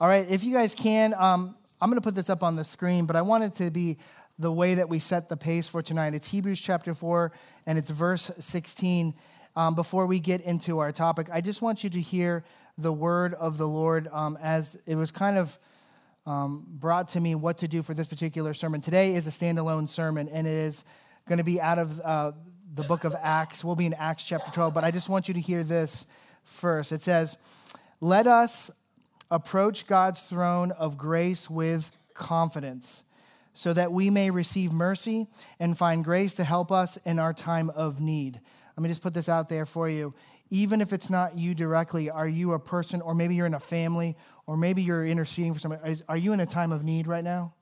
All right, if you guys can, um, I'm going to put this up on the screen, but I want it to be the way that we set the pace for tonight. It's Hebrews chapter 4, and it's verse 16. Um, before we get into our topic, I just want you to hear the word of the Lord um, as it was kind of um, brought to me what to do for this particular sermon. Today is a standalone sermon, and it is going to be out of uh, the book of Acts. We'll be in Acts chapter 12, but I just want you to hear this first. It says, Let us approach God's throne of grace with confidence so that we may receive mercy and find grace to help us in our time of need. Let me just put this out there for you. Even if it's not you directly, are you a person, or maybe you're in a family, or maybe you're interceding for somebody? Are you in a time of need right now?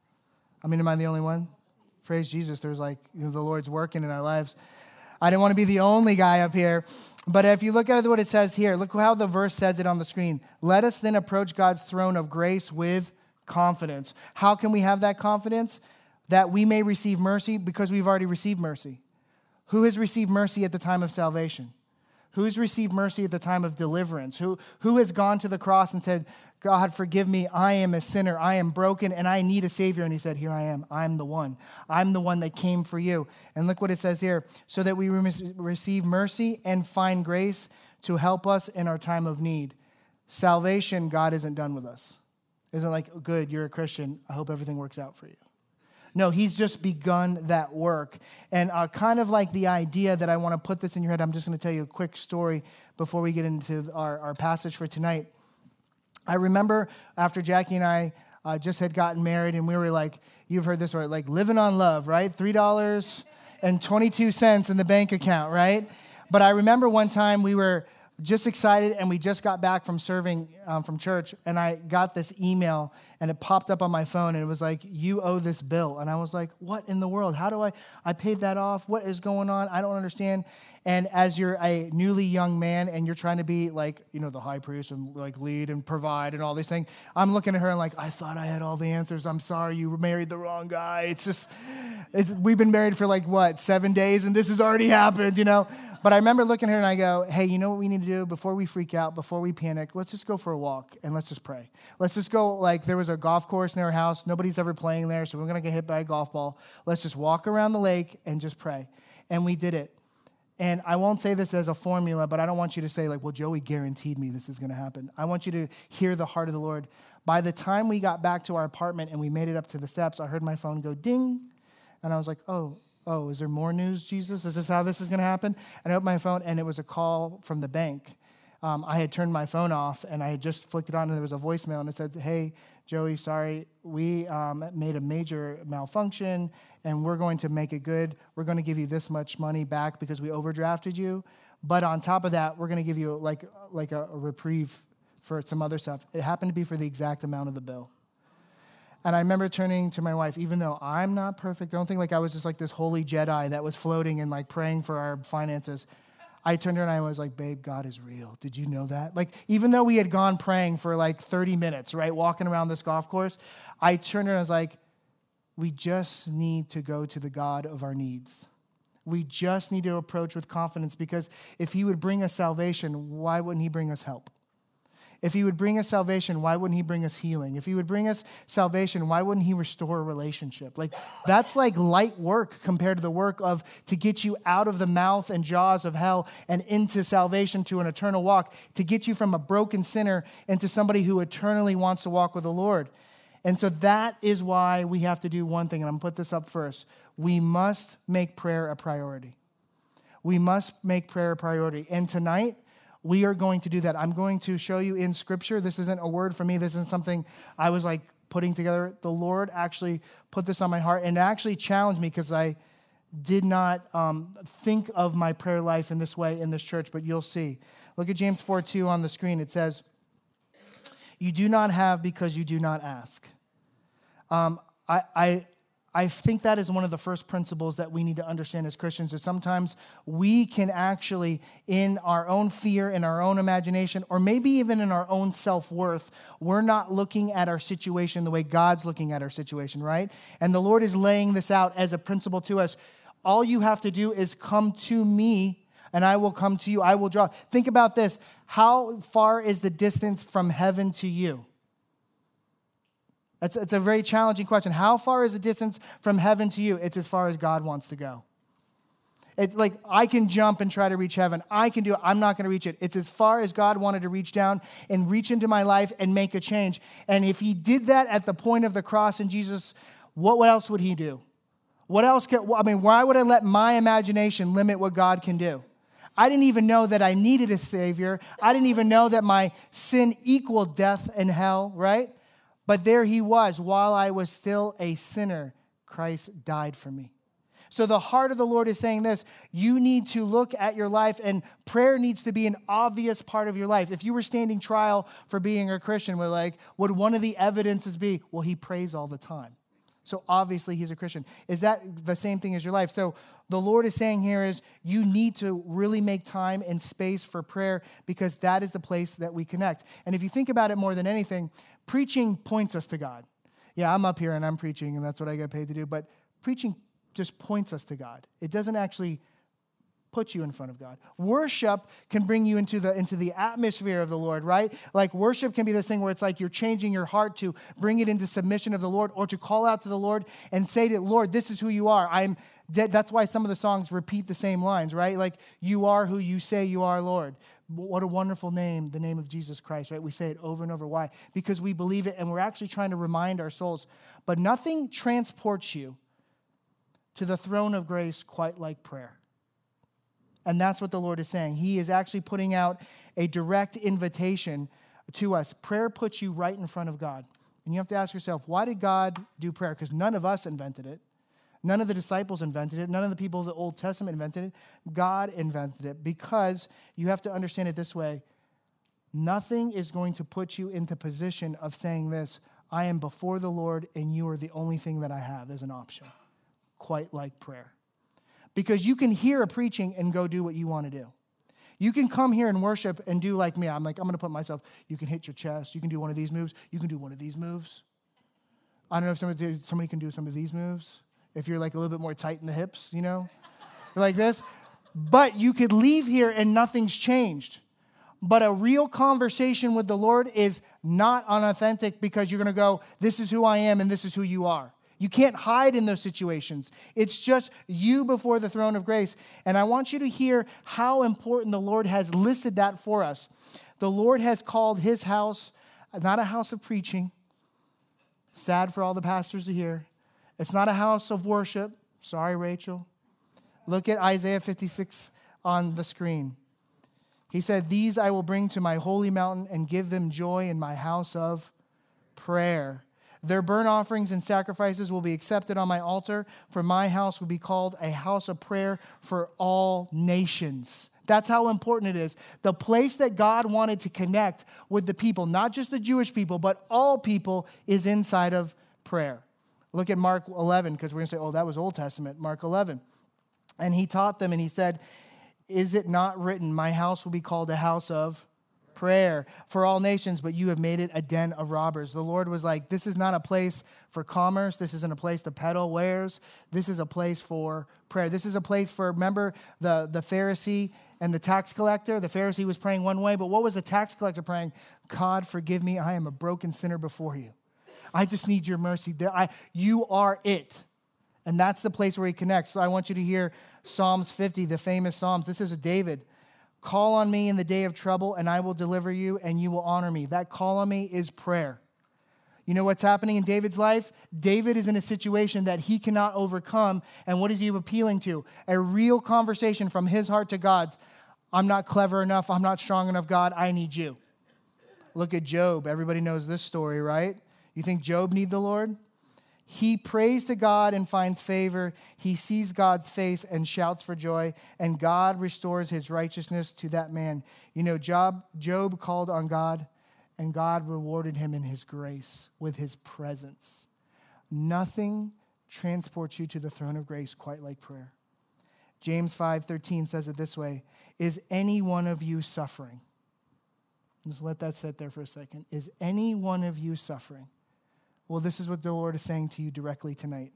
I mean, am I the only one? Praise Jesus. There's like, you know, the Lord's working in our lives. I didn't want to be the only guy up here. But if you look at what it says here, look how the verse says it on the screen. Let us then approach God's throne of grace with confidence. How can we have that confidence? That we may receive mercy because we've already received mercy. Who has received mercy at the time of salvation? Who has received mercy at the time of deliverance? Who, who has gone to the cross and said, God, forgive me. I am a sinner. I am broken and I need a Savior. And he said, Here I am. I'm the one. I'm the one that came for you. And look what it says here so that we receive mercy and find grace to help us in our time of need. Salvation, God isn't done with us. Isn't like, good, you're a Christian. I hope everything works out for you. No, he's just begun that work. And uh, kind of like the idea that I want to put this in your head, I'm just going to tell you a quick story before we get into our, our passage for tonight. I remember after Jackie and I uh, just had gotten married, and we were like, you've heard this word, like living on love, right? $3.22 in the bank account, right? But I remember one time we were just excited and we just got back from serving um, from church and i got this email and it popped up on my phone and it was like you owe this bill. And i was like what in the world? How do i i paid that off? What is going on? I don't understand. And as you're a newly young man and you're trying to be like you know the high priest and like lead and provide and all these things i'm looking at her and like i thought i had all the answers. I'm sorry. You married the wrong guy. It's just it's, we've been married for like what seven days and this has already happened you know? But I remember looking at her and I go, hey, you know what we need to do? Before we freak out, before we panic? Let's just go for a walk and let's just pray. Let's just go, like, there was a golf course near our house. Nobody's ever playing there, so we're going to get hit by a golf ball. Let's just walk around the lake and just pray. And we did it. And I won't say this as a formula, but I don't want you to say, like, well, Joey guaranteed me this is going to happen. I want you to hear the heart of the Lord. By the time we got back to our apartment and we made it up to the steps, I heard my phone go ding. And I was like, oh, oh, is there more news, Jesus? Is this how this is going to happen? And I opened my phone, and it was a call from the bank. Um, I had turned my phone off, and I had just flicked it on, and there was a voicemail, and it said, hey, Joey, sorry, we um, made a major malfunction, and we're going to make it good. We're going to give you this much money back because we overdrafted you. But on top of that, we're going to give you like, like a, a reprieve for some other stuff. It happened to be for the exact amount of the bill. And I remember turning to my wife, even though I'm not perfect, don't think like I was just like this holy Jedi that was floating and like praying for our finances. I turned to her and I was like, babe, God is real. Did you know that? Like, even though we had gone praying for like 30 minutes, right, walking around this golf course, I turned to her and I was like, we just need to go to the God of our needs. We just need to approach with confidence because if He would bring us salvation, why wouldn't He bring us help? If he would bring us salvation, why wouldn't he bring us healing? If he would bring us salvation, why wouldn't he restore a relationship? Like that's like light work compared to the work of to get you out of the mouth and jaws of hell and into salvation to an eternal walk, to get you from a broken sinner into somebody who eternally wants to walk with the Lord. And so that is why we have to do one thing, and I'm gonna put this up first. We must make prayer a priority. We must make prayer a priority. And tonight, we are going to do that. I'm going to show you in scripture. This isn't a word for me. This isn't something I was like putting together. The Lord actually put this on my heart and actually challenged me because I did not um, think of my prayer life in this way in this church, but you'll see. Look at James 4 2 on the screen. It says, You do not have because you do not ask. Um, I, I, I think that is one of the first principles that we need to understand as Christians is sometimes we can actually, in our own fear, in our own imagination, or maybe even in our own self worth, we're not looking at our situation the way God's looking at our situation, right? And the Lord is laying this out as a principle to us. All you have to do is come to me and I will come to you. I will draw. Think about this. How far is the distance from heaven to you? It's, it's a very challenging question. How far is the distance from heaven to you? It's as far as God wants to go. It's like I can jump and try to reach heaven. I can do it. I'm not going to reach it. It's as far as God wanted to reach down and reach into my life and make a change. And if He did that at the point of the cross in Jesus, what, what else would He do? What else can, I mean, why would I let my imagination limit what God can do? I didn't even know that I needed a Savior. I didn't even know that my sin equaled death and hell, right? But there He was. While I was still a sinner, Christ died for me. So the heart of the Lord is saying this you need to look at your life, and prayer needs to be an obvious part of your life. If you were standing trial for being a Christian, we're like, would one of the evidences be, well, he prays all the time? So obviously he's a Christian. Is that the same thing as your life? So the Lord is saying here is you need to really make time and space for prayer because that is the place that we connect. And if you think about it more than anything, preaching points us to God. Yeah, I'm up here and I'm preaching and that's what I get paid to do, but preaching just points us to God. It doesn't actually put you in front of God. Worship can bring you into the into the atmosphere of the Lord, right? Like worship can be this thing where it's like you're changing your heart to bring it into submission of the Lord or to call out to the Lord and say to Lord, this is who you are. I'm dead. That's why some of the songs repeat the same lines, right? Like you are who you say you are, Lord. What a wonderful name, the name of Jesus Christ, right? We say it over and over. Why? Because we believe it and we're actually trying to remind our souls. But nothing transports you to the throne of grace quite like prayer. And that's what the Lord is saying. He is actually putting out a direct invitation to us. Prayer puts you right in front of God. And you have to ask yourself, why did God do prayer? Because none of us invented it. None of the disciples invented it. None of the people of the Old Testament invented it. God invented it because you have to understand it this way nothing is going to put you into position of saying this I am before the Lord and you are the only thing that I have as an option quite like prayer. Because you can hear a preaching and go do what you want to do. You can come here and worship and do like me. I'm like, I'm going to put myself, you can hit your chest. You can do one of these moves. You can do one of these moves. I don't know if somebody, somebody can do some of these moves. If you're like a little bit more tight in the hips, you know, like this. But you could leave here and nothing's changed. But a real conversation with the Lord is not unauthentic because you're going to go, This is who I am and this is who you are. You can't hide in those situations. It's just you before the throne of grace. And I want you to hear how important the Lord has listed that for us. The Lord has called his house not a house of preaching. Sad for all the pastors to hear. It's not a house of worship. Sorry, Rachel. Look at Isaiah 56 on the screen. He said, These I will bring to my holy mountain and give them joy in my house of prayer. Their burnt offerings and sacrifices will be accepted on my altar, for my house will be called a house of prayer for all nations. That's how important it is. The place that God wanted to connect with the people, not just the Jewish people, but all people, is inside of prayer. Look at Mark 11, because we're going to say, oh, that was Old Testament. Mark 11. And he taught them, and he said, Is it not written, My house will be called a house of prayer for all nations, but you have made it a den of robbers. The Lord was like, This is not a place for commerce. This isn't a place to peddle wares. This is a place for prayer. This is a place for, remember the, the Pharisee and the tax collector? The Pharisee was praying one way, but what was the tax collector praying? God, forgive me. I am a broken sinner before you. I just need your mercy. I, you are it. And that's the place where he connects. So I want you to hear Psalms 50, the famous Psalms. This is a David. Call on me in the day of trouble, and I will deliver you, and you will honor me. That call on me is prayer. You know what's happening in David's life? David is in a situation that he cannot overcome. And what is he appealing to? A real conversation from his heart to God's. I'm not clever enough. I'm not strong enough, God. I need you. Look at Job. Everybody knows this story, right? You think Job need the Lord? He prays to God and finds favor. He sees God's face and shouts for joy, and God restores his righteousness to that man. You know, Job, Job called on God, and God rewarded him in his grace with his presence. Nothing transports you to the throne of grace quite like prayer. James 5:13 says it this way, is any one of you suffering? Just let that sit there for a second. Is any one of you suffering? Well, this is what the Lord is saying to you directly tonight.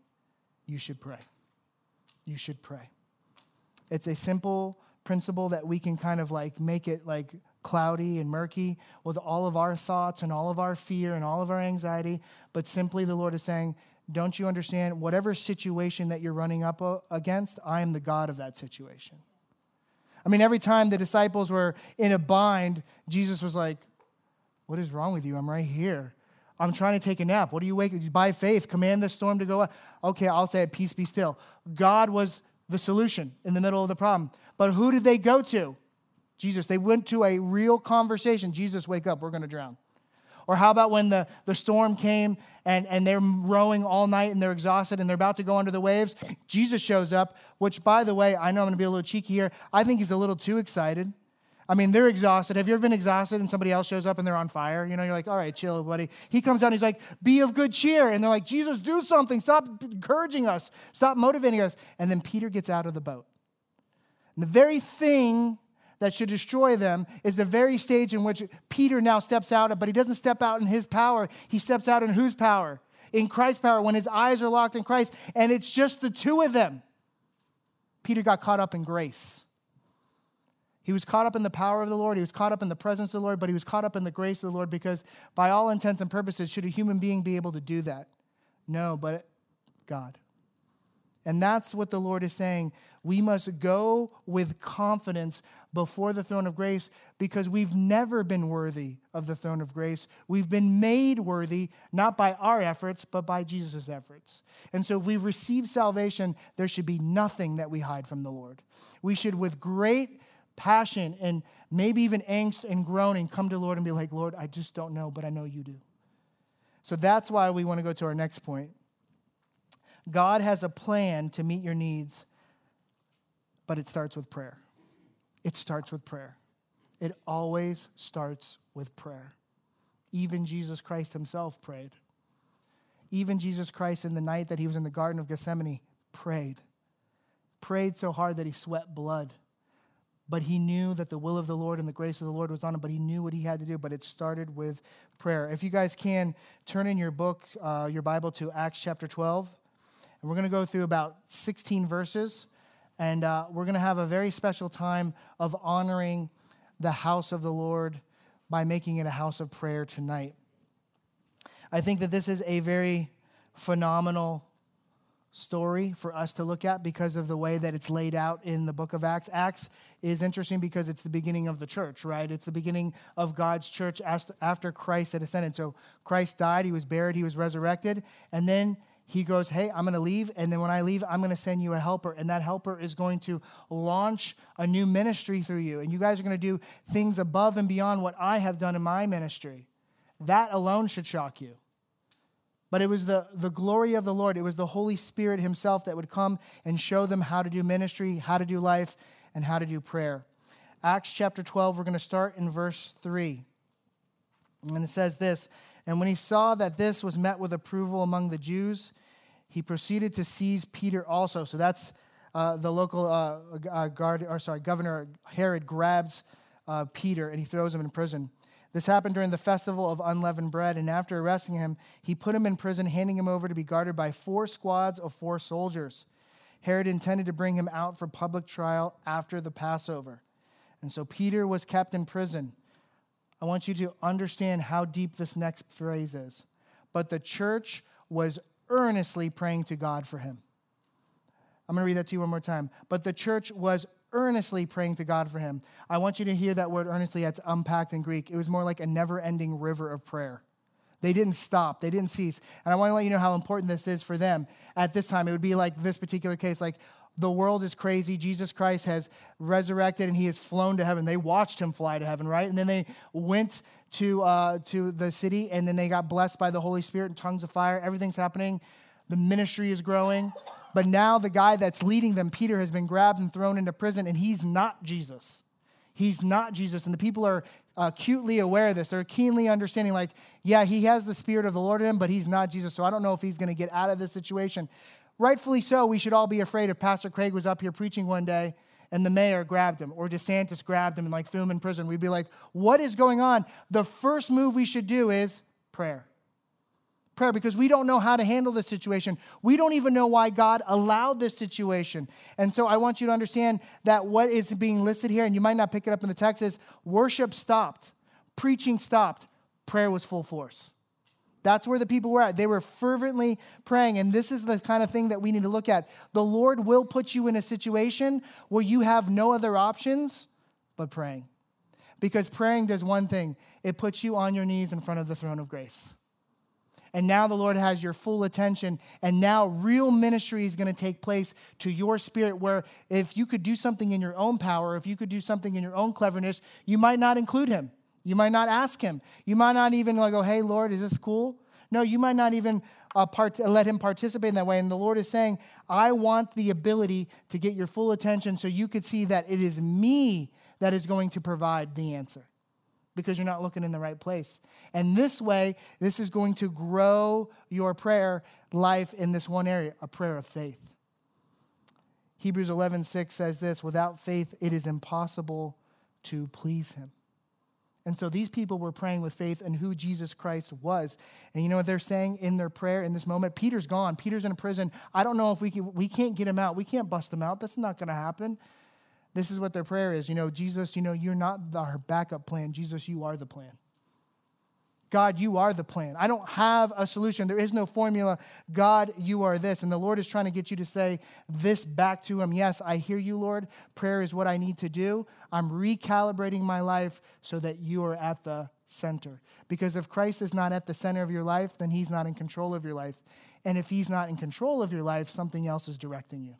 You should pray. You should pray. It's a simple principle that we can kind of like make it like cloudy and murky with all of our thoughts and all of our fear and all of our anxiety, but simply the Lord is saying, Don't you understand? Whatever situation that you're running up uh, against, I am the God of that situation. I mean, every time the disciples were in a bind, Jesus was like, What is wrong with you? I'm right here. I'm trying to take a nap. What do you wake? By faith, command the storm to go. Up. Okay, I'll say peace be still. God was the solution in the middle of the problem. But who did they go to? Jesus. They went to a real conversation. Jesus, wake up, we're going to drown. Or how about when the, the storm came and, and they're rowing all night and they're exhausted and they're about to go under the waves? Jesus shows up, which, by the way, I know I'm going to be a little cheeky here. I think he's a little too excited. I mean, they're exhausted. Have you ever been exhausted and somebody else shows up and they're on fire? You know, you're like, all right, chill, buddy. He comes and he's like, be of good cheer. And they're like, Jesus, do something. Stop encouraging us. Stop motivating us. And then Peter gets out of the boat. And the very thing that should destroy them is the very stage in which Peter now steps out, but he doesn't step out in his power. He steps out in whose power? In Christ's power, when his eyes are locked in Christ, and it's just the two of them. Peter got caught up in grace. He was caught up in the power of the Lord. He was caught up in the presence of the Lord, but he was caught up in the grace of the Lord because, by all intents and purposes, should a human being be able to do that? No, but God. And that's what the Lord is saying. We must go with confidence before the throne of grace because we've never been worthy of the throne of grace. We've been made worthy not by our efforts, but by Jesus' efforts. And so if we've received salvation, there should be nothing that we hide from the Lord. We should, with great passion and maybe even angst and groaning, come to the Lord and be like, Lord, I just don't know, but I know you do. So that's why we want to go to our next point. God has a plan to meet your needs, but it starts with prayer. It starts with prayer. It always starts with prayer. Even Jesus Christ himself prayed. Even Jesus Christ, in the night that he was in the Garden of Gethsemane, prayed. Prayed so hard that he sweat blood. But he knew that the will of the Lord and the grace of the Lord was on him, but he knew what he had to do. But it started with prayer. If you guys can, turn in your book, uh, your Bible to Acts chapter 12. And we're going to go through about 16 verses. And uh, we're going to have a very special time of honoring the house of the Lord by making it a house of prayer tonight. I think that this is a very phenomenal story for us to look at because of the way that it's laid out in the book of Acts. Acts is interesting because it's the beginning of the church, right? It's the beginning of God's church after Christ had ascended. So Christ died, he was buried, he was resurrected, and then he goes, Hey, I'm going to leave. And then when I leave, I'm going to send you a helper. And that helper is going to launch a new ministry through you. And you guys are going to do things above and beyond what I have done in my ministry. That alone should shock you. But it was the, the glory of the Lord, it was the Holy Spirit Himself that would come and show them how to do ministry, how to do life, and how to do prayer. Acts chapter 12, we're going to start in verse 3. And it says this And when he saw that this was met with approval among the Jews, he proceeded to seize Peter also. So that's uh, the local uh, uh, guard, or sorry, Governor Herod grabs uh, Peter and he throws him in prison. This happened during the festival of unleavened bread, and after arresting him, he put him in prison, handing him over to be guarded by four squads of four soldiers. Herod intended to bring him out for public trial after the Passover. And so Peter was kept in prison. I want you to understand how deep this next phrase is. But the church was earnestly praying to God for him. I'm going to read that to you one more time. But the church was earnestly praying to God for him. I want you to hear that word earnestly that's unpacked in Greek. It was more like a never ending river of prayer. They didn't stop, they didn't cease. And I want to let you know how important this is for them. At this time, it would be like this particular case like, the world is crazy. Jesus Christ has resurrected and he has flown to heaven. They watched him fly to heaven, right? And then they went to, uh, to the city, and then they got blessed by the Holy Spirit and tongues of fire. Everything's happening. The ministry is growing. But now the guy that's leading them, Peter, has been grabbed and thrown into prison, and he's not Jesus. He's not Jesus. And the people are uh, acutely aware of this. They're keenly understanding, like, yeah, he has the Spirit of the Lord in him, but he's not Jesus. So I don't know if he's going to get out of this situation. Rightfully so, we should all be afraid if Pastor Craig was up here preaching one day and the mayor grabbed him or DeSantis grabbed him and like threw him in prison, we'd be like, what is going on? The first move we should do is prayer. Prayer because we don't know how to handle the situation. We don't even know why God allowed this situation. And so I want you to understand that what is being listed here, and you might not pick it up in the text, is worship stopped, preaching stopped, prayer was full force. That's where the people were at. They were fervently praying. And this is the kind of thing that we need to look at. The Lord will put you in a situation where you have no other options but praying. Because praying does one thing it puts you on your knees in front of the throne of grace. And now the Lord has your full attention. And now real ministry is going to take place to your spirit, where if you could do something in your own power, if you could do something in your own cleverness, you might not include Him. You might not ask him. You might not even go, hey, Lord, is this cool? No, you might not even uh, part- let him participate in that way. And the Lord is saying, I want the ability to get your full attention so you could see that it is me that is going to provide the answer because you're not looking in the right place. And this way, this is going to grow your prayer life in this one area, a prayer of faith. Hebrews 11:6 says this, without faith it is impossible to please him. And so these people were praying with faith in who Jesus Christ was. And you know what they're saying in their prayer in this moment? Peter's gone. Peter's in a prison. I don't know if we can, we can't get him out. We can't bust him out. That's not going to happen. This is what their prayer is. You know, Jesus, you know, you're not our backup plan. Jesus, you are the plan. God, you are the plan. I don't have a solution. There is no formula. God, you are this. And the Lord is trying to get you to say this back to Him. Yes, I hear you, Lord. Prayer is what I need to do. I'm recalibrating my life so that you are at the center. Because if Christ is not at the center of your life, then He's not in control of your life. And if He's not in control of your life, something else is directing you.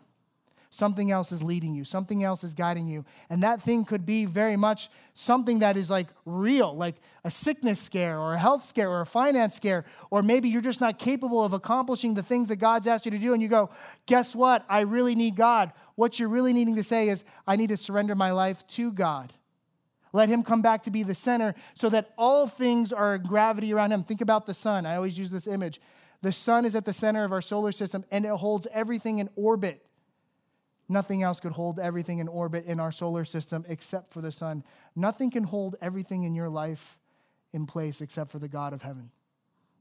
Something else is leading you, something else is guiding you. And that thing could be very much something that is like real, like a sickness scare or a health scare or a finance scare. Or maybe you're just not capable of accomplishing the things that God's asked you to do. And you go, guess what? I really need God. What you're really needing to say is, I need to surrender my life to God. Let him come back to be the center so that all things are gravity around him. Think about the sun. I always use this image. The sun is at the center of our solar system and it holds everything in orbit. Nothing else could hold everything in orbit in our solar system except for the sun. Nothing can hold everything in your life in place except for the God of heaven,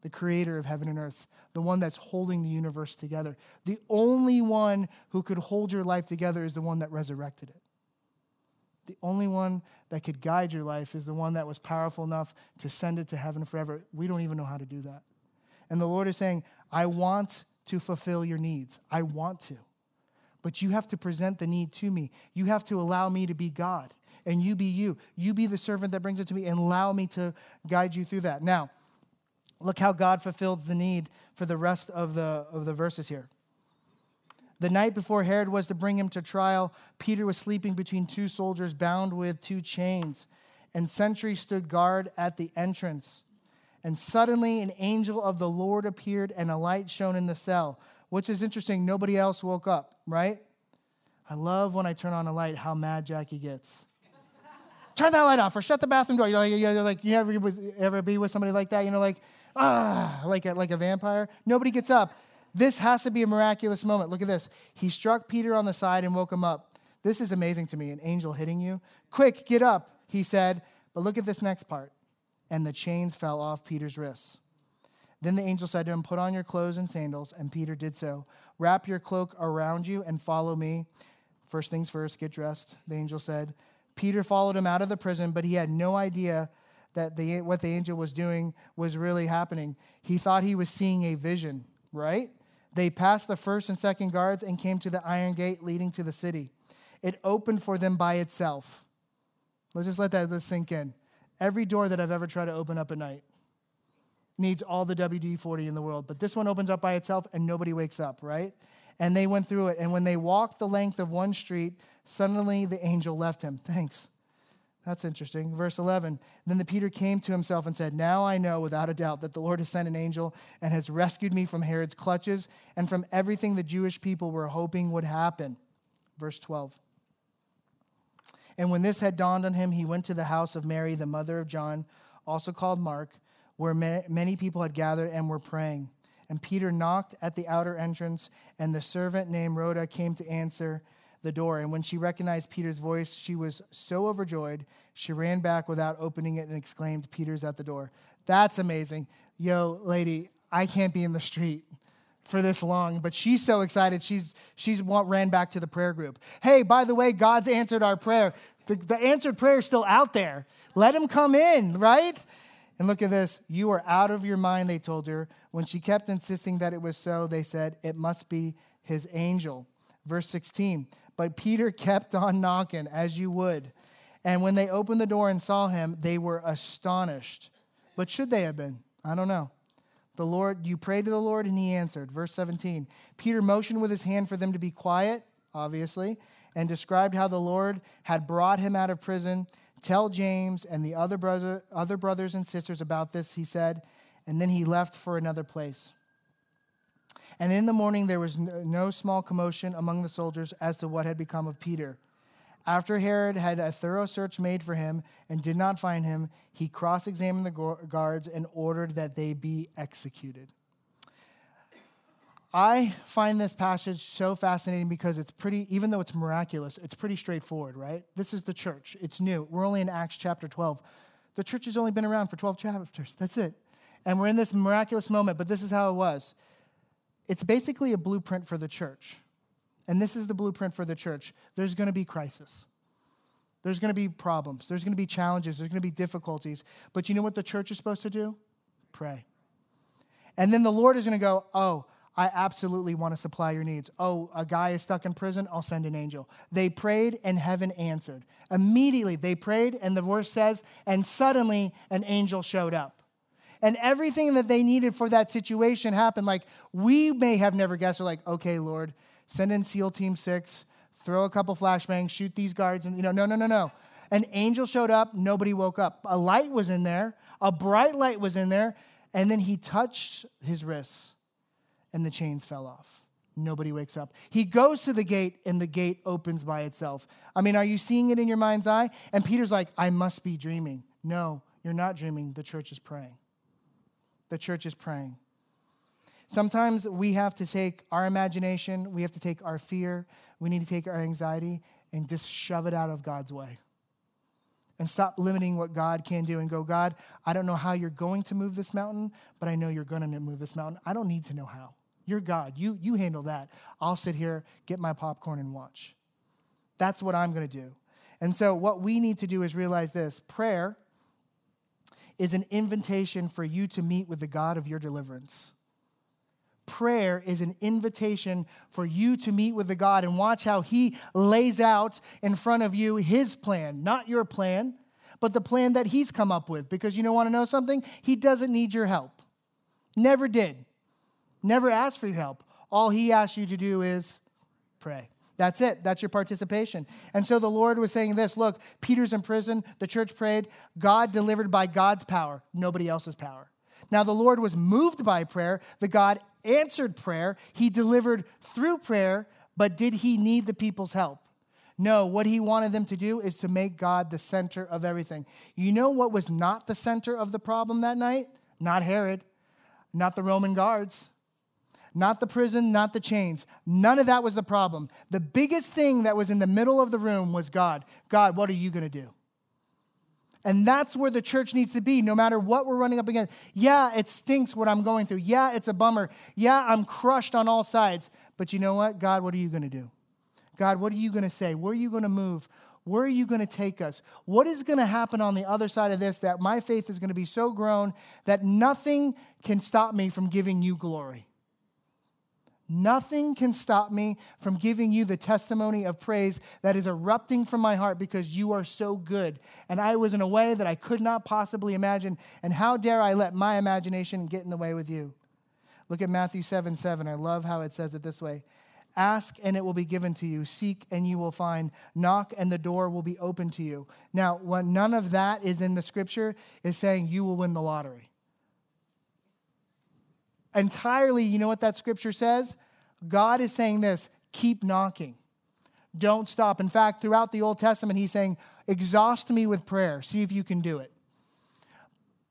the creator of heaven and earth, the one that's holding the universe together. The only one who could hold your life together is the one that resurrected it. The only one that could guide your life is the one that was powerful enough to send it to heaven forever. We don't even know how to do that. And the Lord is saying, I want to fulfill your needs. I want to. But you have to present the need to me. You have to allow me to be God and you be you. You be the servant that brings it to me and allow me to guide you through that. Now, look how God fulfills the need for the rest of the, of the verses here. The night before Herod was to bring him to trial, Peter was sleeping between two soldiers bound with two chains, and sentries stood guard at the entrance. And suddenly an angel of the Lord appeared, and a light shone in the cell which is interesting. Nobody else woke up, right? I love when I turn on a light how mad Jackie gets. turn that light off or shut the bathroom door. You know, you're like you ever, ever be with somebody like that? You know, like ah, like a, like a vampire. Nobody gets up. This has to be a miraculous moment. Look at this. He struck Peter on the side and woke him up. This is amazing to me. An angel hitting you. Quick, get up, he said. But look at this next part. And the chains fell off Peter's wrists. Then the angel said to him, Put on your clothes and sandals. And Peter did so. Wrap your cloak around you and follow me. First things first, get dressed, the angel said. Peter followed him out of the prison, but he had no idea that the, what the angel was doing was really happening. He thought he was seeing a vision, right? They passed the first and second guards and came to the iron gate leading to the city. It opened for them by itself. Let's just let that sink in. Every door that I've ever tried to open up at night, needs all the WD 40 in the world. But this one opens up by itself and nobody wakes up, right? And they went through it. And when they walked the length of one street, suddenly the angel left him. Thanks. That's interesting. Verse 11 Then the Peter came to himself and said, Now I know without a doubt that the Lord has sent an angel and has rescued me from Herod's clutches and from everything the Jewish people were hoping would happen. Verse 12. And when this had dawned on him, he went to the house of Mary, the mother of John, also called Mark where many people had gathered and were praying. And Peter knocked at the outer entrance, and the servant named Rhoda came to answer the door. And when she recognized Peter's voice, she was so overjoyed, she ran back without opening it and exclaimed, Peter's at the door. That's amazing. Yo, lady, I can't be in the street for this long, but she's so excited. She's she's ran back to the prayer group. Hey, by the way, God's answered our prayer. The, the answered prayer is still out there. Let him come in, right? And look at this. You are out of your mind, they told her. When she kept insisting that it was so, they said, It must be his angel. Verse 16. But Peter kept on knocking, as you would. And when they opened the door and saw him, they were astonished. But should they have been? I don't know. The Lord, you prayed to the Lord and he answered. Verse 17. Peter motioned with his hand for them to be quiet, obviously, and described how the Lord had brought him out of prison. Tell James and the other, brother, other brothers and sisters about this, he said, and then he left for another place. And in the morning there was no small commotion among the soldiers as to what had become of Peter. After Herod had a thorough search made for him and did not find him, he cross examined the guards and ordered that they be executed. I find this passage so fascinating because it's pretty, even though it's miraculous, it's pretty straightforward, right? This is the church. It's new. We're only in Acts chapter 12. The church has only been around for 12 chapters. That's it. And we're in this miraculous moment, but this is how it was. It's basically a blueprint for the church. And this is the blueprint for the church. There's going to be crisis. There's going to be problems. There's going to be challenges. There's going to be difficulties. But you know what the church is supposed to do? Pray. And then the Lord is going to go, Oh, I absolutely want to supply your needs. Oh, a guy is stuck in prison, I'll send an angel. They prayed and heaven answered. Immediately they prayed, and the verse says, and suddenly an angel showed up. And everything that they needed for that situation happened. Like we may have never guessed, or like, okay, Lord, send in SEAL Team Six, throw a couple flashbangs, shoot these guards, and you know, no, no, no, no. An angel showed up, nobody woke up. A light was in there, a bright light was in there, and then he touched his wrists, and the chains fell off. Nobody wakes up. He goes to the gate, and the gate opens by itself. I mean, are you seeing it in your mind's eye? And Peter's like, I must be dreaming. No, you're not dreaming. The church is praying. The church is praying. Sometimes we have to take our imagination, we have to take our fear, we need to take our anxiety and just shove it out of God's way. And stop limiting what God can do and go, God, I don't know how you're going to move this mountain, but I know you're going to move this mountain. I don't need to know how. You're God. You, you handle that. I'll sit here, get my popcorn, and watch. That's what I'm going to do. And so, what we need to do is realize this prayer is an invitation for you to meet with the God of your deliverance prayer is an invitation for you to meet with the God and watch how He lays out in front of you His plan, not your plan, but the plan that He's come up with. Because you don't want to know something? He doesn't need your help. Never did. Never asked for your help. All He asks you to do is pray. That's it. That's your participation. And so the Lord was saying this look, Peter's in prison. The church prayed. God delivered by God's power, nobody else's power. Now, the Lord was moved by prayer. The God answered prayer. He delivered through prayer, but did he need the people's help? No, what he wanted them to do is to make God the center of everything. You know what was not the center of the problem that night? Not Herod, not the Roman guards, not the prison, not the chains. None of that was the problem. The biggest thing that was in the middle of the room was God. God, what are you going to do? And that's where the church needs to be, no matter what we're running up against. Yeah, it stinks what I'm going through. Yeah, it's a bummer. Yeah, I'm crushed on all sides. But you know what? God, what are you going to do? God, what are you going to say? Where are you going to move? Where are you going to take us? What is going to happen on the other side of this that my faith is going to be so grown that nothing can stop me from giving you glory? Nothing can stop me from giving you the testimony of praise that is erupting from my heart because you are so good. And I was in a way that I could not possibly imagine. And how dare I let my imagination get in the way with you? Look at Matthew 7 7. I love how it says it this way Ask and it will be given to you. Seek and you will find. Knock and the door will be open to you. Now, when none of that is in the scripture, is saying you will win the lottery entirely, you know what that scripture says? God is saying this keep knocking. Don't stop. In fact, throughout the Old Testament, he's saying, exhaust me with prayer. See if you can do it.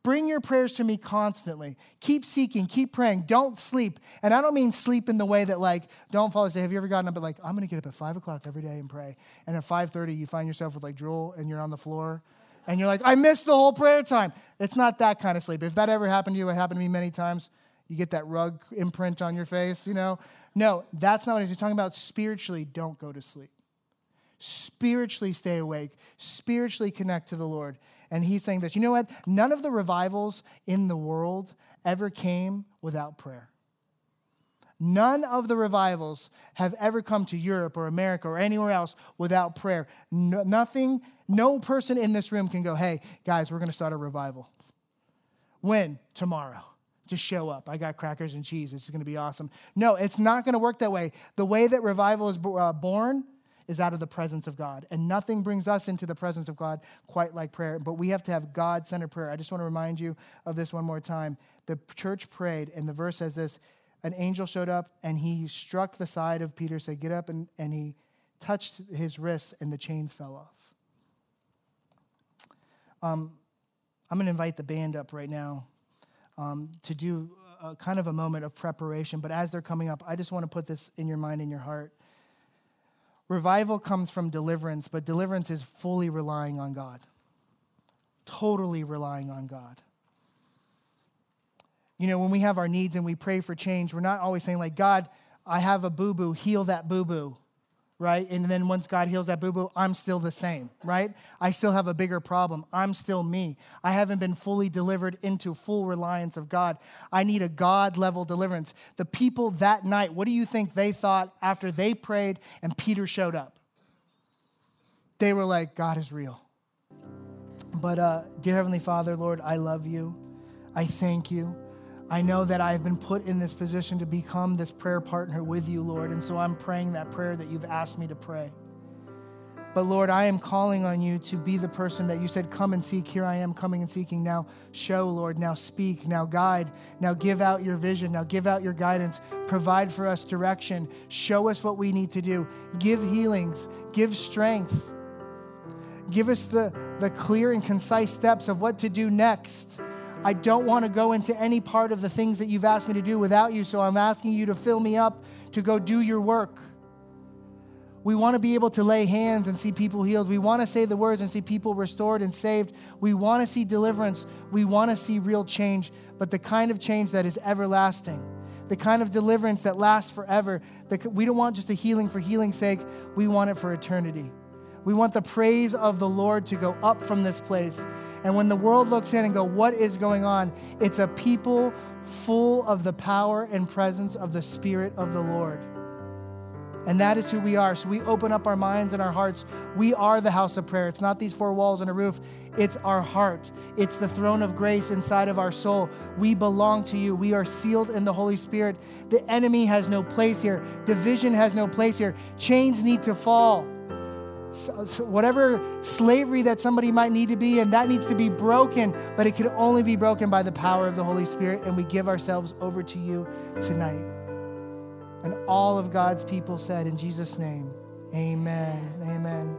Bring your prayers to me constantly. Keep seeking, keep praying. Don't sleep. And I don't mean sleep in the way that, like, don't fall asleep. Have you ever gotten up at, like, I'm going to get up at 5 o'clock every day and pray. And at 5.30, you find yourself with, like, drool and you're on the floor. And you're like, I missed the whole prayer time. It's not that kind of sleep. If that ever happened to you, it happened to me many times You get that rug imprint on your face, you know? No, that's not what he's talking about. Spiritually, don't go to sleep. Spiritually, stay awake. Spiritually, connect to the Lord. And he's saying this you know what? None of the revivals in the world ever came without prayer. None of the revivals have ever come to Europe or America or anywhere else without prayer. No, nothing, no person in this room can go, hey, guys, we're going to start a revival. When? Tomorrow. Just show up. I got crackers and cheese. It's going to be awesome. No, it's not going to work that way. The way that revival is uh, born is out of the presence of God. And nothing brings us into the presence of God quite like prayer. But we have to have God centered prayer. I just want to remind you of this one more time. The church prayed, and the verse says this an angel showed up and he struck the side of Peter, said, Get up, and, and he touched his wrists, and the chains fell off. Um, I'm going to invite the band up right now um, to do a, kind of a moment of preparation. But as they're coming up, I just want to put this in your mind and your heart. Revival comes from deliverance, but deliverance is fully relying on God, totally relying on God. You know, when we have our needs and we pray for change, we're not always saying, like, God, I have a boo boo, heal that boo boo, right? And then once God heals that boo boo, I'm still the same, right? I still have a bigger problem. I'm still me. I haven't been fully delivered into full reliance of God. I need a God level deliverance. The people that night, what do you think they thought after they prayed and Peter showed up? They were like, God is real. But, uh, dear Heavenly Father, Lord, I love you. I thank you. I know that I've been put in this position to become this prayer partner with you, Lord. And so I'm praying that prayer that you've asked me to pray. But Lord, I am calling on you to be the person that you said, Come and seek. Here I am coming and seeking. Now show, Lord. Now speak. Now guide. Now give out your vision. Now give out your guidance. Provide for us direction. Show us what we need to do. Give healings. Give strength. Give us the, the clear and concise steps of what to do next. I don't want to go into any part of the things that you've asked me to do without you, so I'm asking you to fill me up to go do your work. We want to be able to lay hands and see people healed. We want to say the words and see people restored and saved. We want to see deliverance. We want to see real change, but the kind of change that is everlasting, the kind of deliverance that lasts forever. We don't want just a healing for healing's sake, we want it for eternity. We want the praise of the Lord to go up from this place. And when the world looks in and go, what is going on? It's a people full of the power and presence of the Spirit of the Lord. And that is who we are. So we open up our minds and our hearts. We are the house of prayer. It's not these four walls and a roof, it's our heart. It's the throne of grace inside of our soul. We belong to you. We are sealed in the Holy Spirit. The enemy has no place here, division has no place here. Chains need to fall whatever slavery that somebody might need to be in, that needs to be broken, but it can only be broken by the power of the Holy Spirit. And we give ourselves over to you tonight. And all of God's people said, in Jesus' name, amen. Amen.